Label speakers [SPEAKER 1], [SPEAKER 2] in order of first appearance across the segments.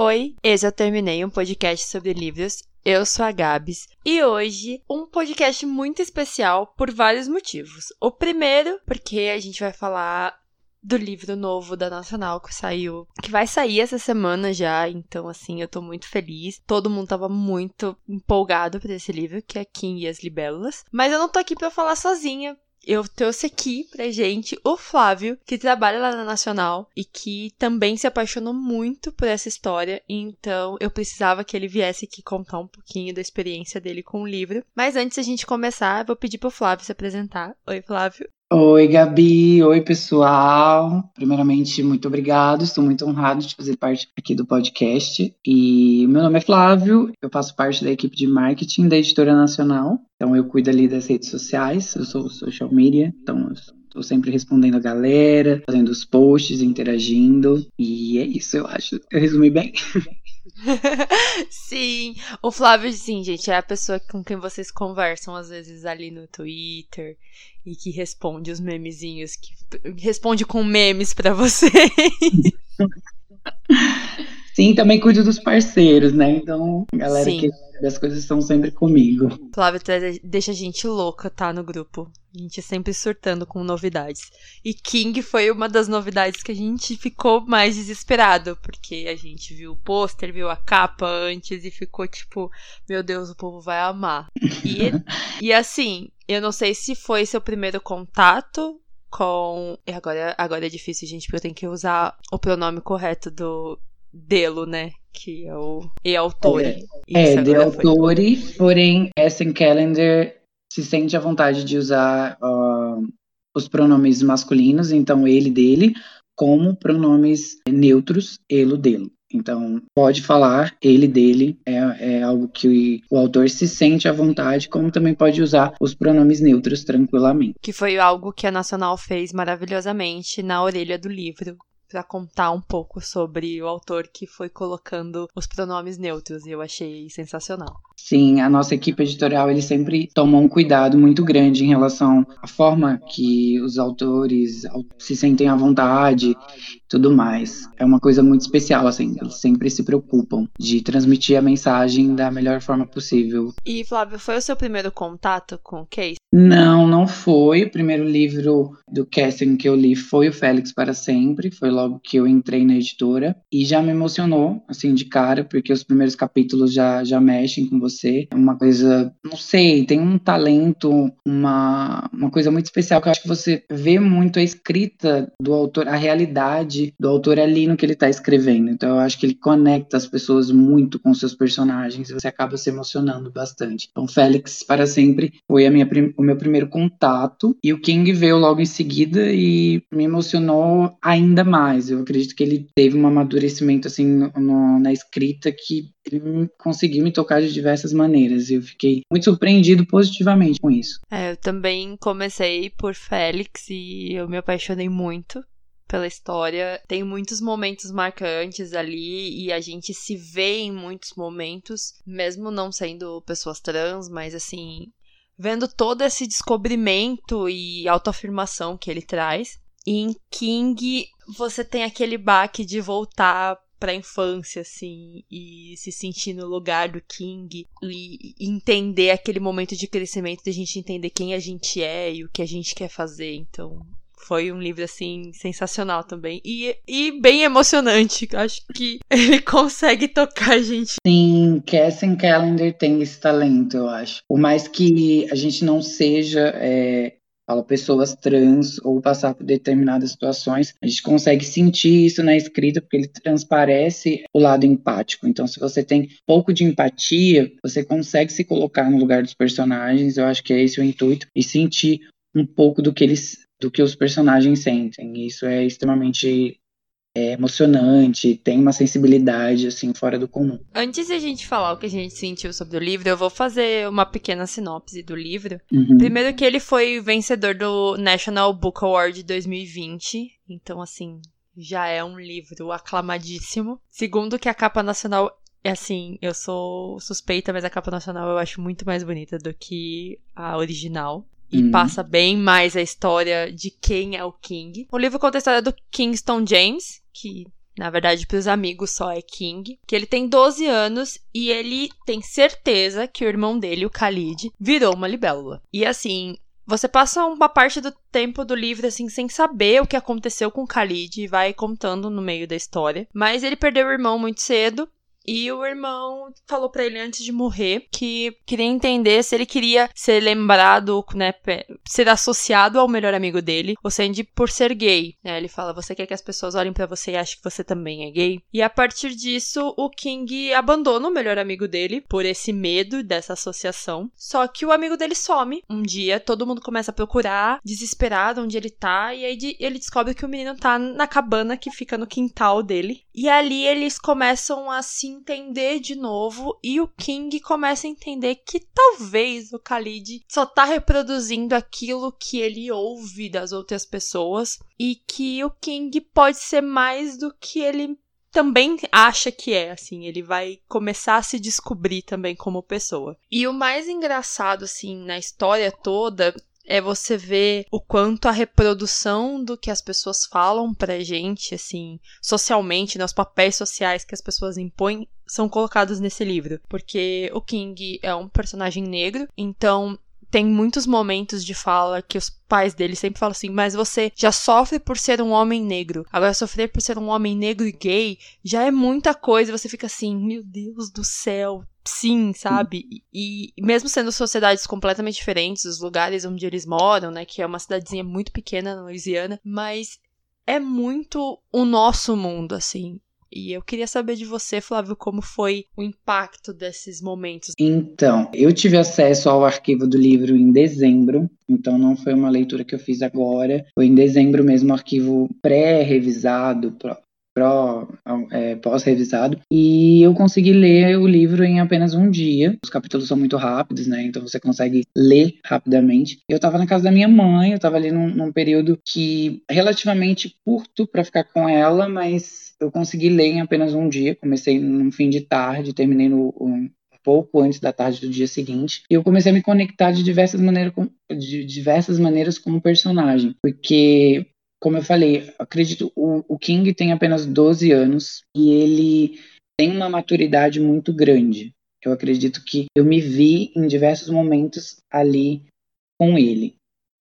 [SPEAKER 1] Oi, eu terminei um podcast sobre livros. Eu sou a Gabs e hoje um podcast muito especial por vários motivos. O primeiro, porque a gente vai falar do livro novo da Nacional que saiu, que vai sair essa semana já, então assim, eu tô muito feliz. Todo mundo tava muito empolgado por esse livro, que é Kim e as Libélulas. Mas eu não tô aqui para falar sozinha, eu trouxe aqui pra gente o Flávio, que trabalha lá na Nacional e que também se apaixonou muito por essa história, então eu precisava que ele viesse aqui contar um pouquinho da experiência dele com o livro. Mas antes a gente começar, eu vou pedir pro Flávio se apresentar. Oi, Flávio.
[SPEAKER 2] Oi, Gabi. Oi, pessoal. Primeiramente, muito obrigado. Estou muito honrado de fazer parte aqui do podcast. E meu nome é Flávio, eu faço parte da equipe de marketing da Editora Nacional. Então, eu cuido ali das redes sociais, eu sou social media, então Estou sempre respondendo a galera, fazendo os posts, interagindo. E é isso, eu acho. Eu resumi bem.
[SPEAKER 1] sim, o Flávio, sim, gente, é a pessoa com quem vocês conversam às vezes ali no Twitter e que responde os memezinhos, que responde com memes para vocês.
[SPEAKER 2] Sim, também cuido dos parceiros, né? Então, a galera Sim. que as coisas estão sempre comigo.
[SPEAKER 1] Flávio deixa a gente louca, tá? No grupo. A gente sempre surtando com novidades. E King foi uma das novidades que a gente ficou mais desesperado, porque a gente viu o pôster, viu a capa antes e ficou tipo, meu Deus, o povo vai amar. E, e assim, eu não sei se foi seu primeiro contato com. E agora, agora é difícil, gente, porque eu tenho que usar o pronome correto do, delo, né? Que é o e autore.
[SPEAKER 2] É, é de autore, porém, Essen Calendar se sente à vontade de usar uh, os pronomes masculinos, então ele, dele, como pronomes neutros, elo, delo. Então, pode falar ele dele, é, é, algo que o autor se sente à vontade, como também pode usar os pronomes neutros tranquilamente.
[SPEAKER 1] Que foi algo que a Nacional fez maravilhosamente na orelha do livro, para contar um pouco sobre o autor que foi colocando os pronomes neutros e eu achei sensacional.
[SPEAKER 2] Sim, a nossa equipe editorial ele sempre tomou um cuidado muito grande em relação à forma que os autores se sentem à vontade, tudo mais. É uma coisa muito especial assim, eles sempre se preocupam de transmitir a mensagem da melhor forma possível.
[SPEAKER 1] E Flávio, foi o seu primeiro contato com o Case?
[SPEAKER 2] Não, não foi. O primeiro livro do Casting que eu li foi o Félix para sempre, foi logo que eu entrei na editora e já me emocionou assim de cara, porque os primeiros capítulos já já mexem com você. É uma coisa, não sei, tem um talento, uma, uma coisa muito especial que eu acho que você vê muito a escrita do autor, a realidade do autor ali no que ele está escrevendo. Então eu acho que ele conecta as pessoas muito com seus personagens e você acaba se emocionando bastante. Então Félix para sempre foi a minha, o meu primeiro contato e o King veio logo em seguida e me emocionou ainda mais. Eu acredito que ele teve um amadurecimento assim no, no, na escrita que ele conseguiu me tocar de diversas maneiras. Eu fiquei muito surpreendido positivamente com isso.
[SPEAKER 1] É, eu também comecei por Félix e eu me apaixonei muito pela história. Tem muitos momentos marcantes ali e a gente se vê em muitos momentos, mesmo não sendo pessoas trans, mas assim, vendo todo esse descobrimento e autoafirmação que ele traz. E em King, você tem aquele baque de voltar pra infância, assim, e se sentir no lugar do King e entender aquele momento de crescimento de a gente entender quem a gente é e o que a gente quer fazer. Então, foi um livro, assim, sensacional também. E, e bem emocionante. Acho que ele consegue tocar a gente.
[SPEAKER 2] Sim, Cassie Calendar tem esse talento, eu acho. Por mais que a gente não seja é, fala pessoas trans ou passar por determinadas situações, a gente consegue sentir isso na escrita porque ele transparece o lado empático. Então, se você tem pouco de empatia, você consegue se colocar no lugar dos personagens. Eu acho que é esse o intuito e sentir um pouco do que eles do que os personagens sentem. Isso é extremamente é emocionante, tem uma sensibilidade assim fora do comum.
[SPEAKER 1] Antes de a gente falar o que a gente sentiu sobre o livro, eu vou fazer uma pequena sinopse do livro. Uhum. Primeiro que ele foi vencedor do National Book Award 2020, então assim, já é um livro aclamadíssimo. Segundo que a capa nacional é assim, eu sou suspeita, mas a capa nacional eu acho muito mais bonita do que a original e uhum. passa bem mais a história de quem é o King. O livro conta a história do Kingston James, que na verdade para os amigos só é King, que ele tem 12 anos e ele tem certeza que o irmão dele, o Khalid, virou uma libélula. E assim, você passa uma parte do tempo do livro assim sem saber o que aconteceu com o Khalid e vai contando no meio da história. Mas ele perdeu o irmão muito cedo e o irmão falou para ele antes de morrer que queria entender se ele queria ser lembrado, né, ser associado ao melhor amigo dele, ou seja, por ser gay. Né? Ele fala: Você quer que as pessoas olhem para você e achem que você também é gay? E a partir disso, o King abandona o melhor amigo dele por esse medo dessa associação. Só que o amigo dele some. Um dia, todo mundo começa a procurar, desesperado, onde ele tá, e aí ele descobre que o menino tá na cabana que fica no quintal dele. E ali eles começam a se entender de novo e o King começa a entender que talvez o Khalid só tá reproduzindo aquilo que ele ouve das outras pessoas e que o King pode ser mais do que ele também acha que é, assim, ele vai começar a se descobrir também como pessoa. E o mais engraçado, assim, na história toda é você ver o quanto a reprodução do que as pessoas falam pra gente, assim, socialmente, nos né, papéis sociais que as pessoas impõem, são colocados nesse livro. Porque o King é um personagem negro, então tem muitos momentos de fala que os pais dele sempre falam assim: Mas você já sofre por ser um homem negro. Agora, sofrer por ser um homem negro e gay já é muita coisa. Você fica assim: Meu Deus do céu. Sim, sabe? E, mesmo sendo sociedades completamente diferentes, os lugares onde eles moram, né? Que é uma cidadezinha muito pequena na Louisiana, mas é muito o nosso mundo, assim. E eu queria saber de você, Flávio, como foi o impacto desses momentos.
[SPEAKER 2] Então, eu tive acesso ao arquivo do livro em dezembro, então não foi uma leitura que eu fiz agora, foi em dezembro mesmo, arquivo pré-revisado, é, pós-revisado, e eu consegui ler o livro em apenas um dia. Os capítulos são muito rápidos, né? Então você consegue ler rapidamente. Eu estava na casa da minha mãe, eu estava ali num, num período que relativamente curto para ficar com ela, mas eu consegui ler em apenas um dia. Comecei no fim de tarde, terminei no, um, pouco antes da tarde do dia seguinte. E eu comecei a me conectar de diversas maneiras com, de diversas maneiras como personagem, porque como eu falei, acredito o, o King tem apenas 12 anos e ele tem uma maturidade muito grande. Eu acredito que eu me vi em diversos momentos ali com ele.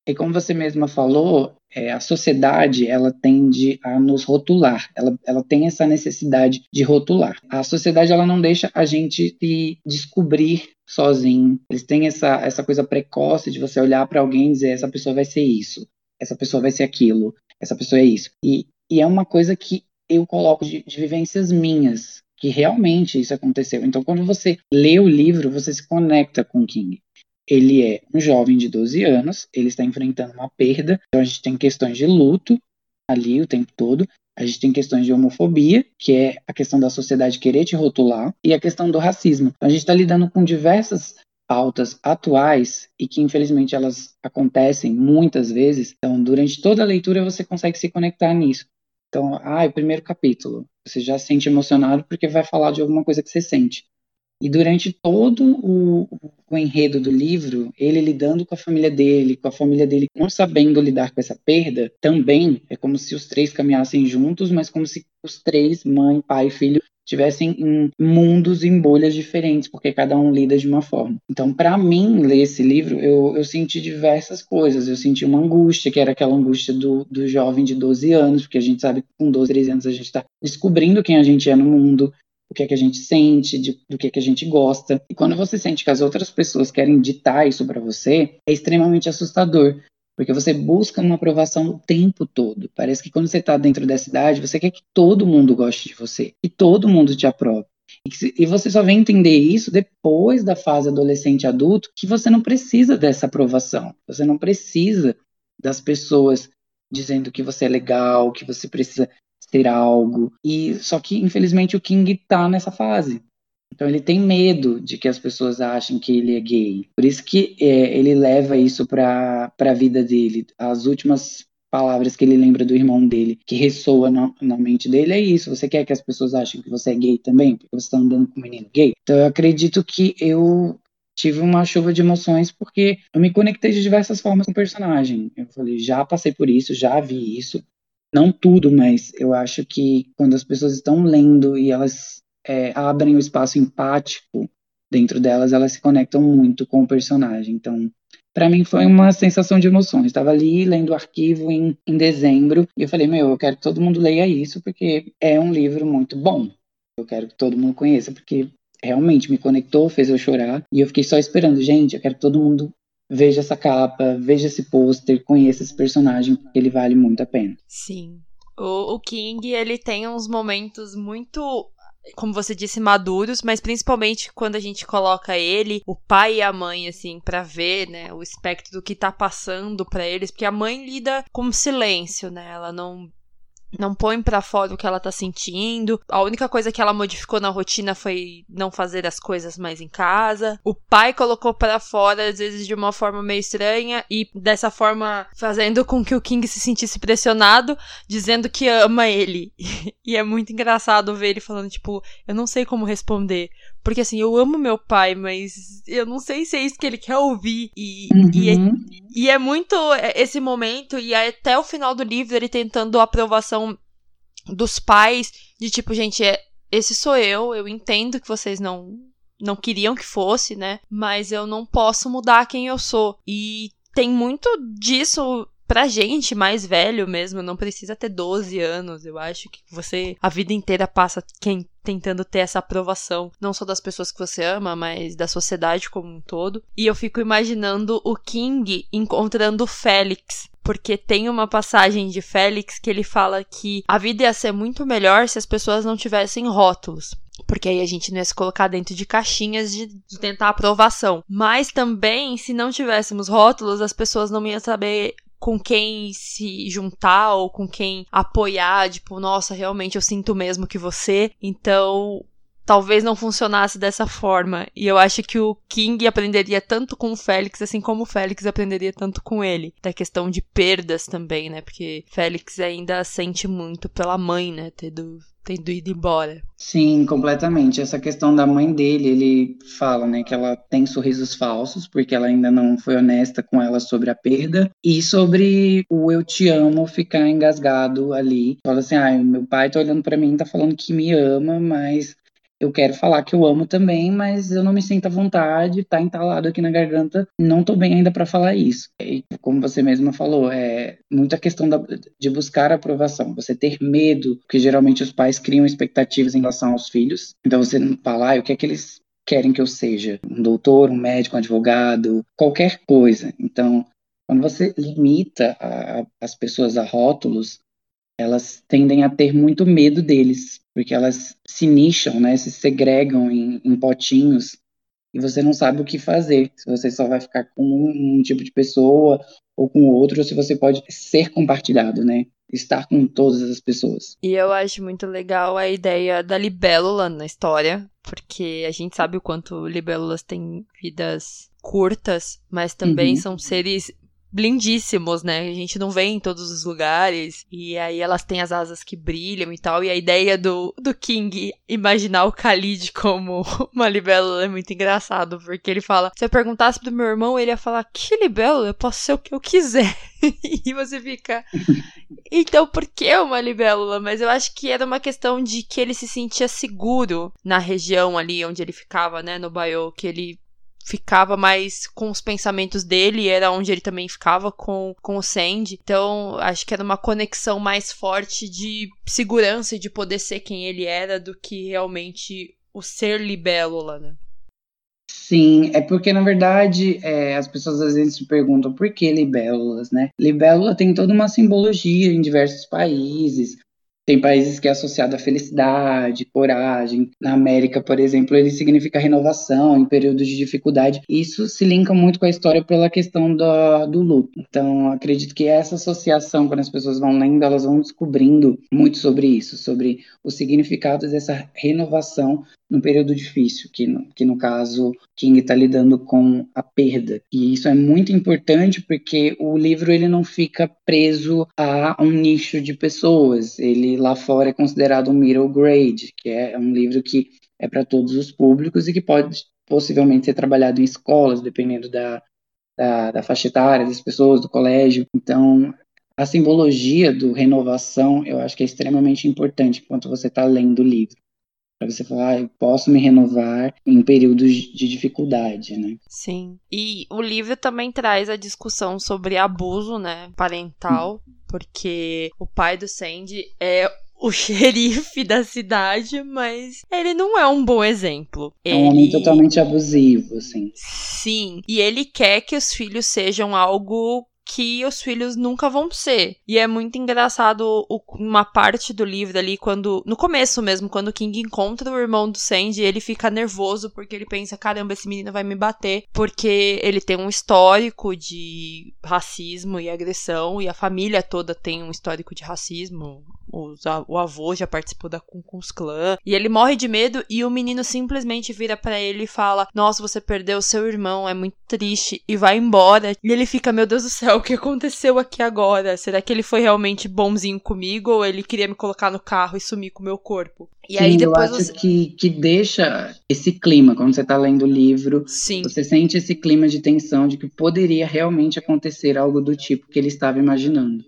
[SPEAKER 2] E como você mesma falou, é, a sociedade ela tende a nos rotular, ela, ela tem essa necessidade de rotular. A sociedade ela não deixa a gente se descobrir sozinho. Eles têm essa, essa coisa precoce de você olhar para alguém e dizer essa pessoa vai ser isso, essa pessoa vai ser aquilo essa pessoa é isso. E, e é uma coisa que eu coloco de, de vivências minhas, que realmente isso aconteceu. Então, quando você lê o livro, você se conecta com King. Ele é um jovem de 12 anos, ele está enfrentando uma perda, então a gente tem questões de luto ali o tempo todo, a gente tem questões de homofobia, que é a questão da sociedade querer te rotular, e a questão do racismo. Então, a gente está lidando com diversas pautas atuais e que infelizmente elas acontecem muitas vezes. Então, durante toda a leitura você consegue se conectar nisso. Então, ah, o primeiro capítulo, você já se sente emocionado porque vai falar de alguma coisa que você sente. E durante todo o, o, enredo do livro, ele lidando com a família dele, com a família dele não sabendo lidar com essa perda, também é como se os três caminhassem juntos, mas como se os três, mãe, pai e filho, tivessem em mundos em bolhas diferentes, porque cada um lida de uma forma. Então, para mim, ler esse livro, eu, eu senti diversas coisas. Eu senti uma angústia, que era aquela angústia do, do jovem de 12 anos, porque a gente sabe que com 12, 13 anos a gente está descobrindo quem a gente é no mundo, o que é que a gente sente, de, do que é que a gente gosta. E quando você sente que as outras pessoas querem ditar isso para você, é extremamente assustador, porque você busca uma aprovação o tempo todo. Parece que quando você está dentro dessa idade, você quer que todo mundo goste de você, que todo mundo te aprove. E você só vem entender isso depois da fase adolescente adulto, que você não precisa dessa aprovação. Você não precisa das pessoas dizendo que você é legal, que você precisa ser algo. E só que infelizmente o King tá nessa fase. Então ele tem medo de que as pessoas achem que ele é gay. Por isso que é, ele leva isso para a vida dele. As últimas palavras que ele lembra do irmão dele, que ressoa na, na, mente dele, é isso. Você quer que as pessoas achem que você é gay também? Porque você está andando com um menino gay? Então eu acredito que eu tive uma chuva de emoções porque eu me conectei de diversas formas com o personagem. Eu falei, já passei por isso, já vi isso. não tudo, mas eu acho que quando as pessoas estão lendo e elas é, abrem o espaço empático dentro delas, elas se conectam muito com o personagem. Então, para mim foi uma sensação de emoções. Estava ali lendo o arquivo em, em dezembro e eu falei, meu, eu quero que todo mundo leia isso porque é um livro muito bom. Eu quero que todo mundo conheça porque realmente me conectou, fez eu chorar e eu fiquei só esperando, gente, eu quero que todo mundo veja essa capa, veja esse pôster, conheça esse personagem porque ele vale muito a pena.
[SPEAKER 1] Sim. O, o King, ele tem uns momentos muito como você disse, maduros, mas principalmente quando a gente coloca ele, o pai e a mãe, assim, para ver, né, o espectro do que tá passando para eles, porque a mãe lida com silêncio, né, ela não não põe para fora o que ela tá sentindo. A única coisa que ela modificou na rotina foi não fazer as coisas mais em casa. O pai colocou para fora às vezes de uma forma meio estranha e dessa forma fazendo com que o King se sentisse pressionado, dizendo que ama ele. e é muito engraçado ver ele falando tipo, eu não sei como responder, porque assim, eu amo meu pai, mas eu não sei se é isso que ele quer ouvir. E, uhum. e, é, e é muito esse momento, e até o final do livro ele tentando a aprovação dos pais, de tipo, gente, é, esse sou eu, eu entendo que vocês não não queriam que fosse, né? Mas eu não posso mudar quem eu sou. E tem muito disso pra gente mais velho mesmo, não precisa ter 12 anos. Eu acho que você a vida inteira passa quem tentando ter essa aprovação, não só das pessoas que você ama, mas da sociedade como um todo. E eu fico imaginando o King encontrando o Félix, porque tem uma passagem de Félix que ele fala que a vida ia ser muito melhor se as pessoas não tivessem rótulos. Porque aí a gente não ia se colocar dentro de caixinhas de, de, tentar aprovação. Mas também, se não tivéssemos rótulos, as pessoas não iam saber com quem se juntar ou com quem apoiar, tipo, nossa, realmente eu sinto mesmo que você. Então, talvez não funcionasse dessa forma. E eu acho que o King aprenderia tanto com o Félix, assim como o Félix aprenderia tanto com ele. Da questão de perdas também, né? Porque Félix ainda sente muito pela mãe, né? Tendo, tendo ido embora.
[SPEAKER 2] Sim, completamente. Essa questão da mãe dele, ele fala, né, que ela tem sorrisos falsos, porque ela ainda não foi honesta com ela sobre a perda, e sobre o eu te amo ficar engasgado ali. Fala assim, ah, meu pai tá olhando para mim, tá falando que me ama, mas eu quero falar que eu amo também, mas eu não me sinto à vontade, tá entalado aqui na garganta, não tô bem ainda para falar isso. E como você mesma falou, é muita questão da, de buscar aprovação, você ter medo, porque geralmente os pais criam expectativas em relação aos filhos, então você não fala, ah, o que é que eles querem que eu seja? Um doutor, um médico, um advogado, qualquer coisa. Então, quando você limita a, as pessoas a rótulos, elas tendem a ter muito medo deles, porque elas se nicham, né, se segregam em, em potinhos e você não sabe o que fazer. Se você só vai ficar com um, um tipo de pessoa ou com outro, ou se você pode ser compartilhado, né? Estar com todas as pessoas.
[SPEAKER 1] E eu acho muito legal a ideia da libélula na história, porque a gente sabe o quanto libélulas têm vidas curtas, mas também uhum. são seres lindíssimos, né? A gente não vê em todos os lugares. E aí elas têm as asas que brilham e tal. E a ideia do, do King imaginar o Khalid como uma libélula é muito engraçado. Porque ele fala: se eu perguntasse pro meu irmão, ele ia falar: que libélula? Eu posso ser o que eu quiser. e você fica. Então, por que uma libélula? Mas eu acho que era uma questão de que ele se sentia seguro na região ali onde ele ficava, né? No Baio, que ele ficava mais com os pensamentos dele, era onde ele também ficava com, com o Sandy. Então, acho que era uma conexão mais forte de segurança e de poder ser quem ele era do que realmente o ser libélula, né?
[SPEAKER 2] Sim, é porque na verdade é, as pessoas às vezes se perguntam por que libélulas, né? Libélula tem toda uma simbologia em diversos países. Tem países que é associado à felicidade, coragem. Na América, por exemplo, ele significa renovação em períodos de dificuldade. Isso se linka muito com a história pela questão do, do luto. Então, acredito que essa associação, quando as pessoas vão lendo, elas vão descobrindo muito sobre isso, sobre o significado dessa renovação num período difícil, que no, que no caso King está lidando com a perda. E isso é muito importante porque o livro ele não fica preso a um nicho de pessoas. Ele lá fora é considerado um middle grade, que é um livro que é para todos os públicos e que pode possivelmente ser trabalhado em escolas, dependendo da, da, da faixa etária das pessoas, do colégio. Então, a simbologia do renovação, eu acho que é extremamente importante enquanto você está lendo o livro. Para você falar, ah, eu posso me renovar em períodos de dificuldade, né?
[SPEAKER 1] Sim. E o livro também traz a discussão sobre abuso, né, parental, porque o pai do Sandy é o xerife da cidade, mas ele não é um bom exemplo.
[SPEAKER 2] É um ele... homem totalmente abusivo, assim.
[SPEAKER 1] Sim, e ele quer que os filhos sejam algo que os filhos nunca vão ser. E é muito engraçado o, uma parte do livro ali, quando. No começo mesmo, quando o King encontra o irmão do Sandy, ele fica nervoso porque ele pensa: caramba, esse menino vai me bater. Porque ele tem um histórico de racismo e agressão, e a família toda tem um histórico de racismo. O avô já participou da Ku Klux Klan. E ele morre de medo e o menino simplesmente vira para ele e fala: Nossa, você perdeu seu irmão, é muito triste. E vai embora. E ele fica: Meu Deus do céu, o que aconteceu aqui agora? Será que ele foi realmente bonzinho comigo ou ele queria me colocar no carro e sumir com o meu corpo?
[SPEAKER 2] E Sim, aí depois eu acho você... que, que deixa esse clima, quando você está lendo o livro,
[SPEAKER 1] Sim.
[SPEAKER 2] você sente esse clima de tensão de que poderia realmente acontecer algo do tipo que ele estava imaginando.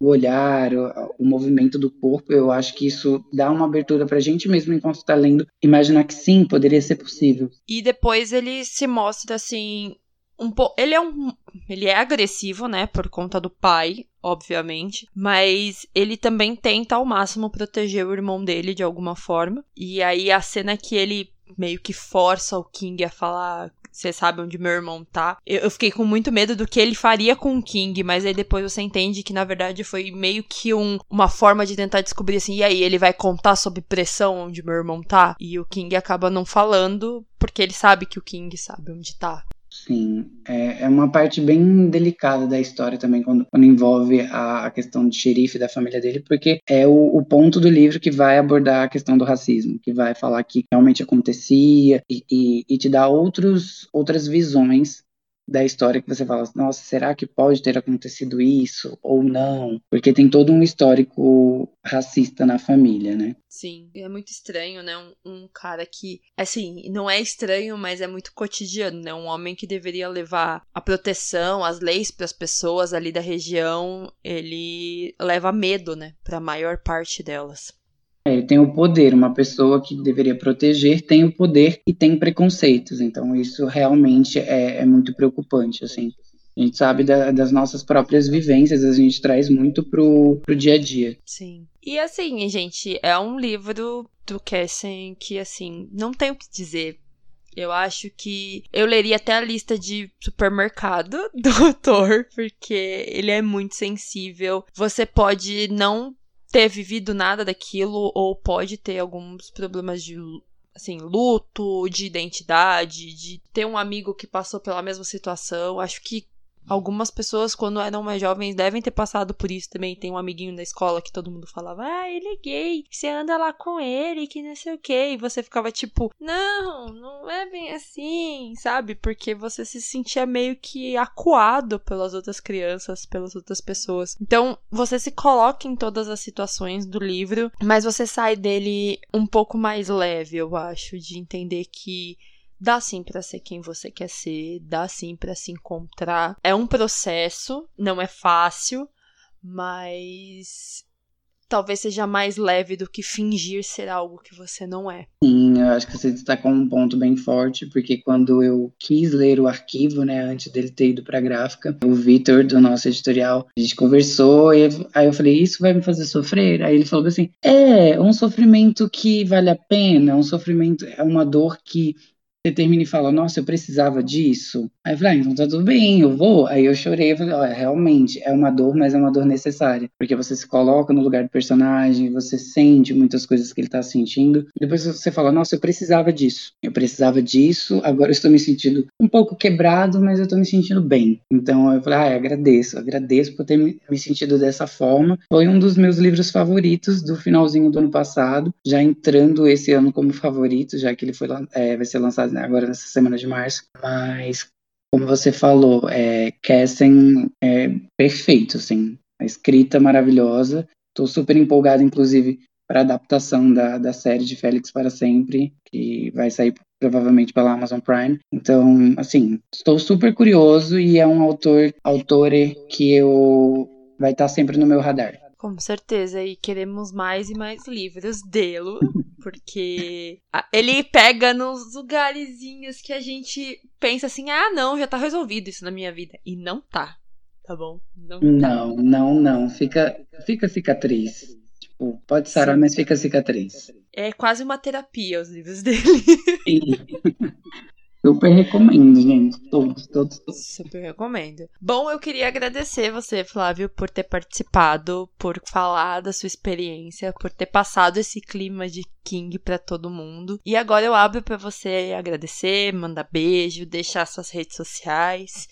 [SPEAKER 2] O olhar, o, o movimento do corpo, eu acho que isso dá uma abertura para a gente mesmo, enquanto está lendo, imaginar que sim, poderia ser possível.
[SPEAKER 1] E depois ele se mostra assim, um pouco. Ele é um. Ele é agressivo, né? Por conta do pai, obviamente. Mas ele também tenta ao máximo proteger o irmão dele de alguma forma. E aí a cena que ele meio que força o King a falar. Você sabe onde meu irmão tá. Eu, eu, fiquei com muito medo do que ele faria com o King, mas aí depois você entende que na verdade foi meio que um, uma forma de tentar descobrir assim, e aí ele vai contar sob pressão onde meu irmão tá? E o King acaba não falando, porque ele sabe que o King sabe onde tá.
[SPEAKER 2] Sim, é, é uma parte bem delicada da história também, quando, quando envolve a, a, questão de xerife da família dele, porque é o, o, ponto do livro que vai abordar a questão do racismo, que vai falar que realmente acontecia e, e, e te dá outros, outras visões da história que você fala, nossa, será que pode ter acontecido isso ou não? Porque tem todo um histórico racista na família, né?
[SPEAKER 1] Sim, é muito estranho, né? Um, um, cara que, assim, não é estranho, mas é muito cotidiano, né? Um homem que deveria levar a proteção, as leis para as pessoas ali da região, ele leva medo, né? Para a maior parte delas.
[SPEAKER 2] Ele tem o poder, uma pessoa que deveria proteger tem o poder e tem preconceitos. Então isso realmente é, é muito preocupante, assim. A gente sabe da, das nossas próprias vivências, a gente traz muito pro, pro dia a dia.
[SPEAKER 1] Sim. E assim, gente, é um livro do Kessen que, assim, não tem o que dizer. Eu acho que eu leria até a lista de supermercado do autor, porque ele é muito sensível. Você pode não ter vivido nada daquilo ou pode ter alguns problemas de assim, luto, de identidade, de ter um amigo que passou pela mesma situação. Acho que Algumas pessoas, quando eram mais jovens, devem ter passado por isso também. Tem um amiguinho da escola que todo mundo falava: Ah, ele é gay, você anda lá com ele, que não sei o que. E você ficava tipo: Não, não é bem assim, sabe? Porque você se sentia meio que acuado pelas outras crianças, pelas outras pessoas. Então, você se coloca em todas as situações do livro, mas você sai dele um pouco mais leve, eu acho, de entender que Dá sim para ser quem você quer ser, dá sim para se encontrar. É um processo, não é fácil, mas talvez seja mais leve do que fingir ser algo que você não é.
[SPEAKER 2] Sim, eu acho que você destacou um ponto bem forte, porque quando eu quis ler o arquivo, né, antes dele ter ido para a gráfica, o Vitor do nosso editorial, a gente conversou e aí eu falei, isso vai me fazer sofrer? Aí ele falou assim, é, um sofrimento que vale a pena, um sofrimento, é uma dor que você termina e fala, nossa, eu precisava disso. Aí eu falei, ah, então tá tudo bem, eu vou. Aí eu chorei, eu falei, olha, realmente, é uma dor, mas é uma dor necessária. Porque você se coloca no lugar do personagem, você sente muitas coisas que ele tá sentindo. Depois você fala, nossa, eu precisava disso. Eu precisava disso, agora eu estou me sentindo um pouco quebrado, mas eu tô me sentindo bem. Então eu falei, ah, agradeço, agradeço por ter me sentido dessa forma. Foi um dos meus livros favoritos do finalzinho do ano passado, já entrando esse ano como favorito, já que ele foi, é, vai ser lançado né, agora nessa semana de março. Mas, como você falou, é, Kessen é perfeito, assim. A escrita maravilhosa. Estou super empolgado, inclusive, para a adaptação da, da série de Félix para Sempre, que vai sair provavelmente pela Amazon Prime. Então, assim, estou super curioso e é um autor, autor que eu vai estar sempre no meu radar.
[SPEAKER 1] Com certeza, e queremos mais e mais livros dele, porque ele pega nos lugarzinhos que a gente pensa assim: ah, não, já tá resolvido isso na minha vida. E não tá, tá bom?
[SPEAKER 2] Não, tá. não, não, não. Fica, fica cicatriz. Tipo, pode sarar, mas fica cicatriz.
[SPEAKER 1] É quase uma terapia os livros dele.
[SPEAKER 2] Sim. Super recomendo, gente. Todos, todos, todos.
[SPEAKER 1] Super recomendo. Bom, eu queria agradecer você, Flávio, por ter participado, por falar da sua experiência, por ter passado esse clima de King para todo mundo. E agora eu abro para você agradecer, mandar beijo, deixar suas redes sociais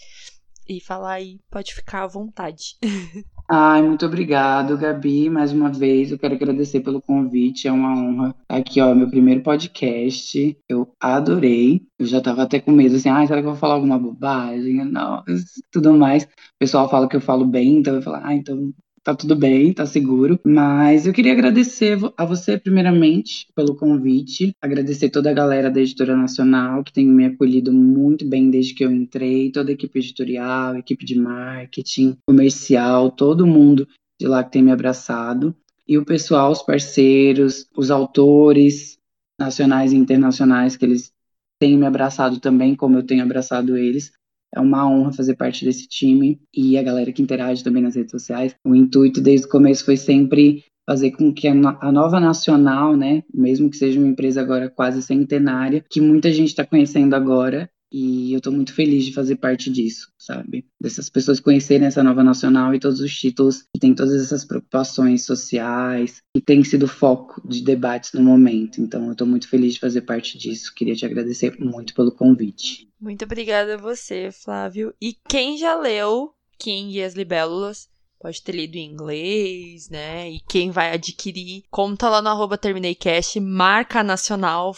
[SPEAKER 1] e falar aí, pode ficar à vontade.
[SPEAKER 2] Ai, muito obrigado, Gabi. Mais uma vez, eu quero agradecer pelo convite. É uma honra. Aqui, ó, meu primeiro podcast. Eu adorei. Eu já tava até com medo, assim, ah, será que eu vou falar alguma bobagem? Não, tudo mais. O pessoal fala que eu falo bem, então eu falo, ah, então tá tudo bem, tá seguro. Mas eu queria agradecer a você, primeiramente, pelo convite. Agradecer toda a galera da Editora Nacional, que tem me acolhido muito bem desde que eu entrei, toda a equipe editorial, equipe de marketing, comercial, todo mundo de lá que tem me abraçado. E o pessoal, os parceiros, os autores nacionais e internacionais que eles têm me abraçado também, como eu tenho abraçado eles. É uma honra fazer parte desse time e a galera que interage também nas redes sociais. O intuito desde o começo foi sempre fazer com que a, nova nacional, né, mesmo que seja uma empresa agora quase centenária, que muita gente está conhecendo agora, e eu estou muito feliz de fazer parte disso, sabe? Dessas pessoas conhecerem essa nova nacional e todos os títulos que têm todas essas preocupações sociais e tem sido foco de debates no momento. Então, eu estou muito feliz de fazer parte disso. Queria te agradecer muito pelo convite.
[SPEAKER 1] Muito obrigada a você, Flávio. E quem já leu King e as Libélulas, pode ter lido em inglês, né? E quem vai adquirir, conta lá no arroba TermineiCast, marca nacional,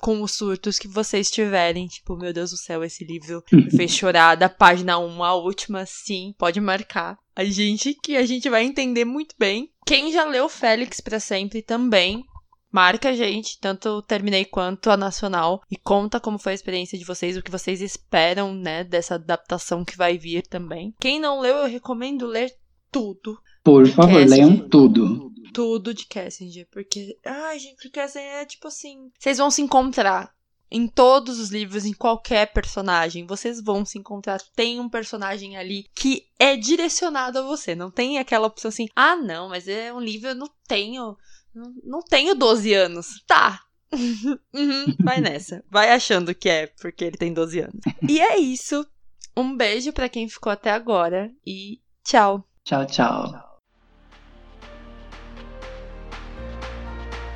[SPEAKER 1] com os surtos que vocês tiverem. Tipo, meu Deus do céu, esse livro me fez chorar da página 1 à última, sim, pode marcar. A gente que a gente vai entender muito bem. Quem já leu Félix para sempre também, marca a gente, tanto o Terminei quanto a Nacional, e conta como foi a experiência de vocês, o que vocês esperam, né, dessa adaptação que vai vir também. Quem não leu, eu recomendo ler tudo.
[SPEAKER 2] Por favor, leiam tudo
[SPEAKER 1] tudo de Cassinger. Porque, ai, gente, o Cassinger é tipo assim. Vocês vão se encontrar em todos os livros, em qualquer personagem, vocês vão se encontrar. Tem um personagem ali que é direcionado a você. Não tem aquela opção assim, ah, não, mas é um livro, eu não tenho. Não, não tenho 12 anos. Tá. uhum, vai nessa. Vai achando que é porque ele tem 12 anos. E é isso. Um beijo para quem ficou até agora e tchau.
[SPEAKER 2] Tchau, tchau.